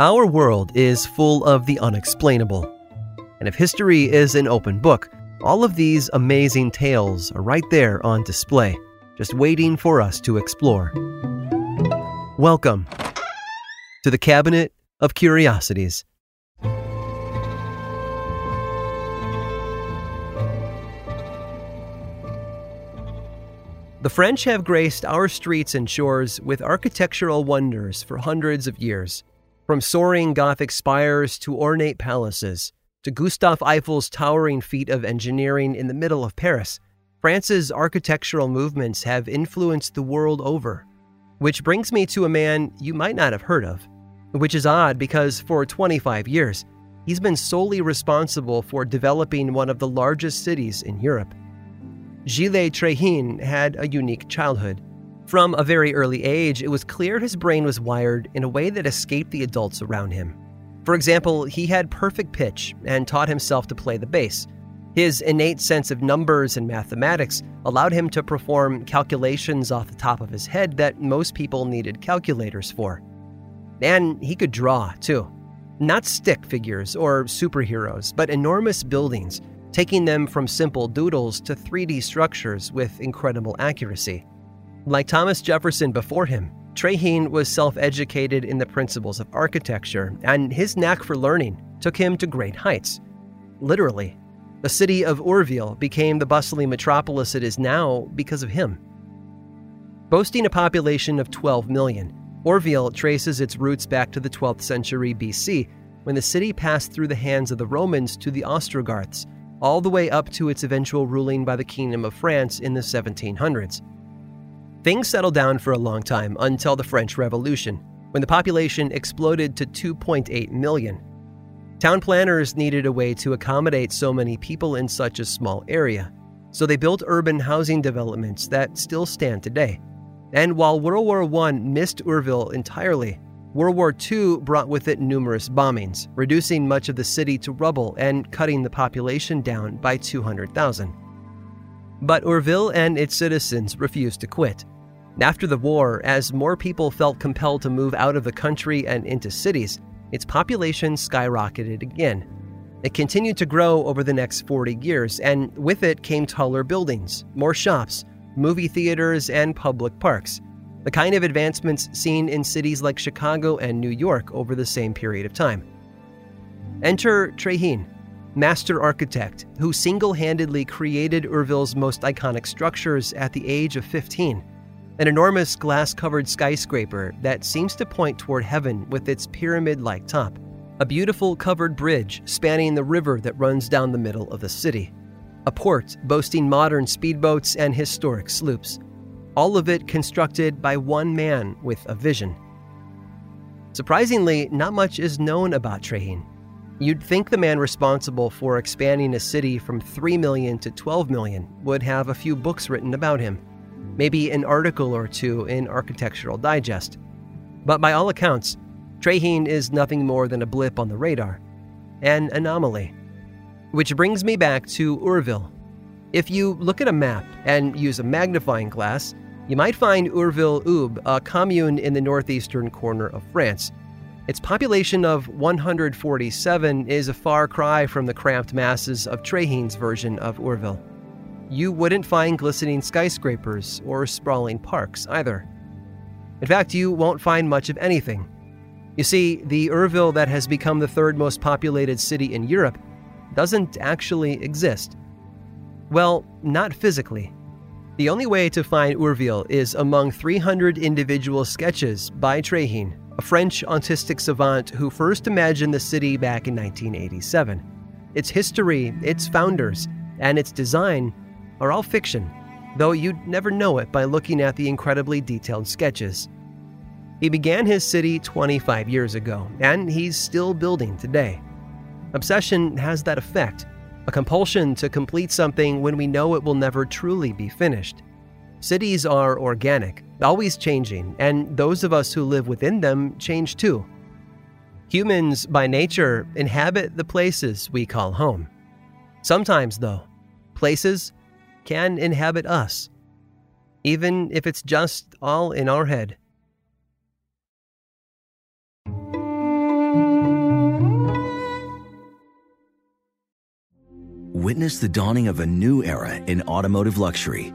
Our world is full of the unexplainable. And if history is an open book, all of these amazing tales are right there on display, just waiting for us to explore. Welcome to the Cabinet of Curiosities. The French have graced our streets and shores with architectural wonders for hundreds of years. From soaring Gothic spires to ornate palaces, to Gustave Eiffel's towering feat of engineering in the middle of Paris, France's architectural movements have influenced the world over. Which brings me to a man you might not have heard of, which is odd because for 25 years, he's been solely responsible for developing one of the largest cities in Europe. Gilles Trehin had a unique childhood. From a very early age, it was clear his brain was wired in a way that escaped the adults around him. For example, he had perfect pitch and taught himself to play the bass. His innate sense of numbers and mathematics allowed him to perform calculations off the top of his head that most people needed calculators for. And he could draw, too. Not stick figures or superheroes, but enormous buildings taking them from simple doodles to 3D structures with incredible accuracy. Like Thomas Jefferson before him, Tréhin was self educated in the principles of architecture, and his knack for learning took him to great heights. Literally, the city of Urville became the bustling metropolis it is now because of him. Boasting a population of 12 million, Urville traces its roots back to the 12th century BC, when the city passed through the hands of the Romans to the Ostrogoths all the way up to its eventual ruling by the Kingdom of France in the 1700s. Things settled down for a long time until the French Revolution, when the population exploded to 2.8 million. Town planners needed a way to accommodate so many people in such a small area, so they built urban housing developments that still stand today. And while World War I missed Urville entirely, World War II brought with it numerous bombings, reducing much of the city to rubble and cutting the population down by 200,000. But Urville and its citizens refused to quit. After the war, as more people felt compelled to move out of the country and into cities, its population skyrocketed again. It continued to grow over the next 40 years, and with it came taller buildings, more shops, movie theaters, and public parks the kind of advancements seen in cities like Chicago and New York over the same period of time. Enter Tréhin, master architect who single handedly created Urville's most iconic structures at the age of 15. An enormous glass covered skyscraper that seems to point toward heaven with its pyramid like top. A beautiful covered bridge spanning the river that runs down the middle of the city. A port boasting modern speedboats and historic sloops all of it constructed by one man with a vision. Surprisingly, not much is known about Tréhin. You'd think the man responsible for expanding a city from 3 million to 12 million would have a few books written about him, maybe an article or two in Architectural Digest. But by all accounts, Tréhin is nothing more than a blip on the radar, an anomaly. Which brings me back to Urville. if you look at a map and use a magnifying glass, you might find Urville Aube, a commune in the northeastern corner of France. Its population of 147 is a far cry from the cramped masses of Tréhin's version of Urville. You wouldn't find glistening skyscrapers or sprawling parks either. In fact, you won't find much of anything. You see, the Urville that has become the third most populated city in Europe doesn't actually exist. Well, not physically. The only way to find Urville is among 300 individual sketches by Tréhin, a French autistic savant who first imagined the city back in 1987. Its history, its founders, and its design are all fiction. though you'd never know it by looking at the incredibly detailed sketches. He began his city 25 years ago, and he's still building today. Obsession has that effect a compulsion to complete something when we know it will never truly be finished. Cities are organic, always changing, and those of us who live within them change too. Humans, by nature, inhabit the places we call home. Sometimes, though, places can inhabit us, even if it's just all in our head. Witness the dawning of a new era in automotive luxury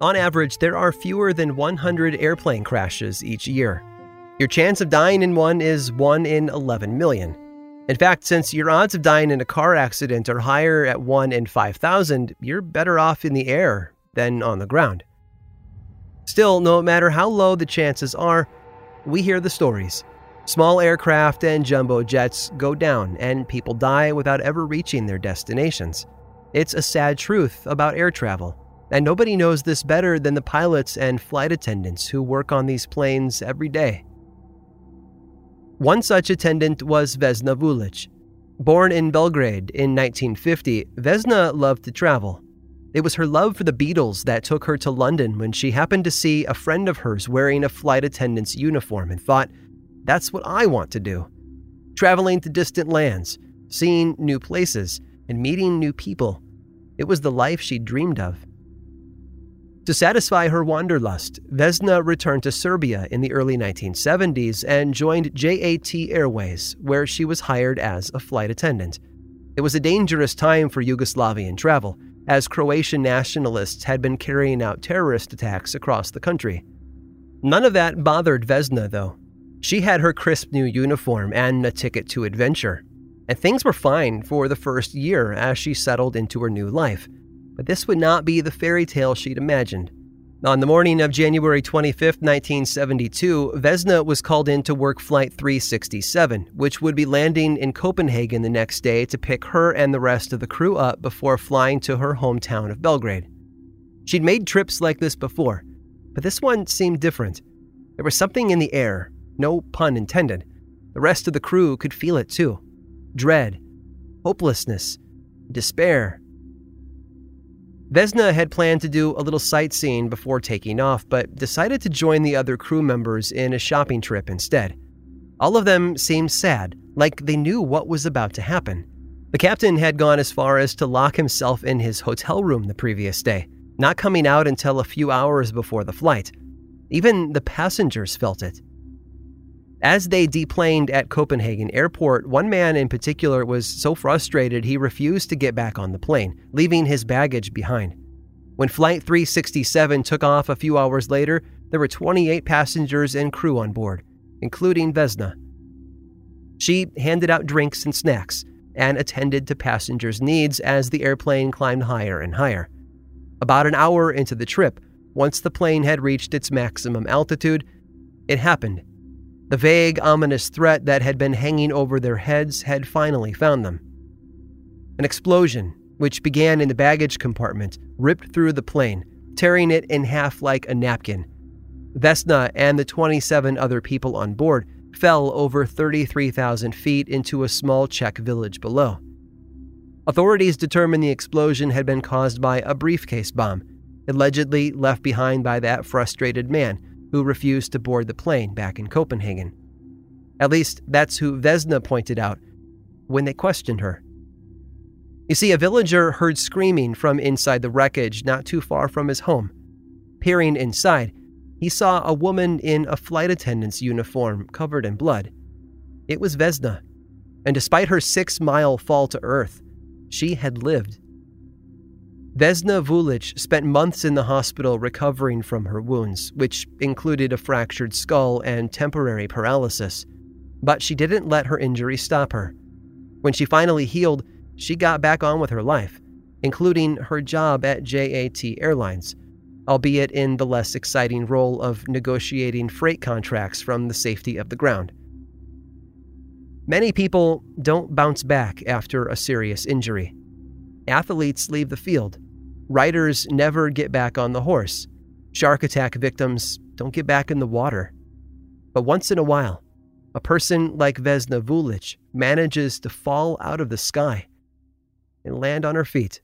On average, there are fewer than 100 airplane crashes each year. Your chance of dying in one is 1 in 11 million. In fact, since your odds of dying in a car accident are higher at 1 in 5,000, you're better off in the air than on the ground. Still, no matter how low the chances are, we hear the stories. Small aircraft and jumbo jets go down, and people die without ever reaching their destinations. It's a sad truth about air travel. And nobody knows this better than the pilots and flight attendants who work on these planes every day. One such attendant was Vesna Vulović. Born in Belgrade in 1950, Vesna loved to travel. It was her love for the Beatles that took her to London when she happened to see a friend of hers wearing a flight attendant's uniform and thought, that's what I want to do. Traveling to distant lands, seeing new places, and meeting new people. It was the life she dreamed of. To satisfy her wanderlust, Vesna returned to Serbia in the early 1970s and joined JAT Airways, where she was hired as a flight attendant. It was a dangerous time for Yugoslavian travel, as Croatian nationalists had been carrying out terrorist attacks across the country. None of that bothered Vesna, though. She had her crisp new uniform and a ticket to adventure. And things were fine for the first year as she settled into her new life. But this would not be the fairy tale she'd imagined. On the morning of January 25, 1972, Vesna was called in to work Flight 367, which would be landing in Copenhagen the next day to pick her and the rest of the crew up before flying to her hometown of Belgrade. She'd made trips like this before, but this one seemed different. There was something in the air, no pun intended. The rest of the crew could feel it too dread, hopelessness, despair. Vesna had planned to do a little sightseeing before taking off, but decided to join the other crew members in a shopping trip instead. All of them seemed sad, like they knew what was about to happen. The captain had gone as far as to lock himself in his hotel room the previous day, not coming out until a few hours before the flight. Even the passengers felt it. As they deplaned at Copenhagen Airport, one man in particular was so frustrated he refused to get back on the plane, leaving his baggage behind. When Flight 367 took off a few hours later, there were 28 passengers and crew on board, including Vesna. She handed out drinks and snacks and attended to passengers' needs as the airplane climbed higher and higher. About an hour into the trip, once the plane had reached its maximum altitude, it happened the vague, ominous threat that had been hanging over their heads had finally found them. An explosion, which began in the baggage compartment, ripped through the plane, tearing it in half like a napkin. Vesna and the 27 other people on board fell over 33,000 feet into a small Czech village below. Authorities determined the explosion had been caused by a briefcase bomb, allegedly left behind by that frustrated man who refused to board the plane back in Copenhagen. At least, that's who Vesna pointed out when they questioned her. You see, a villager heard screaming from inside the wreckage not too far from his home. Peering inside, he saw a woman in a flight attendant's uniform covered in blood. It was Vesna, and despite her six mile fall to earth, she had lived. Vesna Vulović spent months in the hospital recovering from her wounds, which included a fractured skull and temporary paralysis. But she didn't let her injury stop her. When she finally healed, she got back on with her life, including her job at JAT Airlines, albeit in the less exciting role of negotiating freight contracts from the safety of the ground. Many people don't bounce back after a serious injury. Athletes leave the field. Riders never get back on the horse. Shark attack victims don't get back in the water. But once in a while, a person like Vesna Vulović manages to fall out of the sky and land on her feet.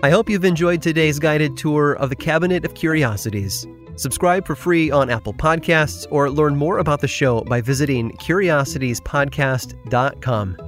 I hope you've enjoyed today's guided tour of the Cabinet of Curiosities. Subscribe for free on Apple Podcasts or learn more about the show by visiting curiositiespodcast.com.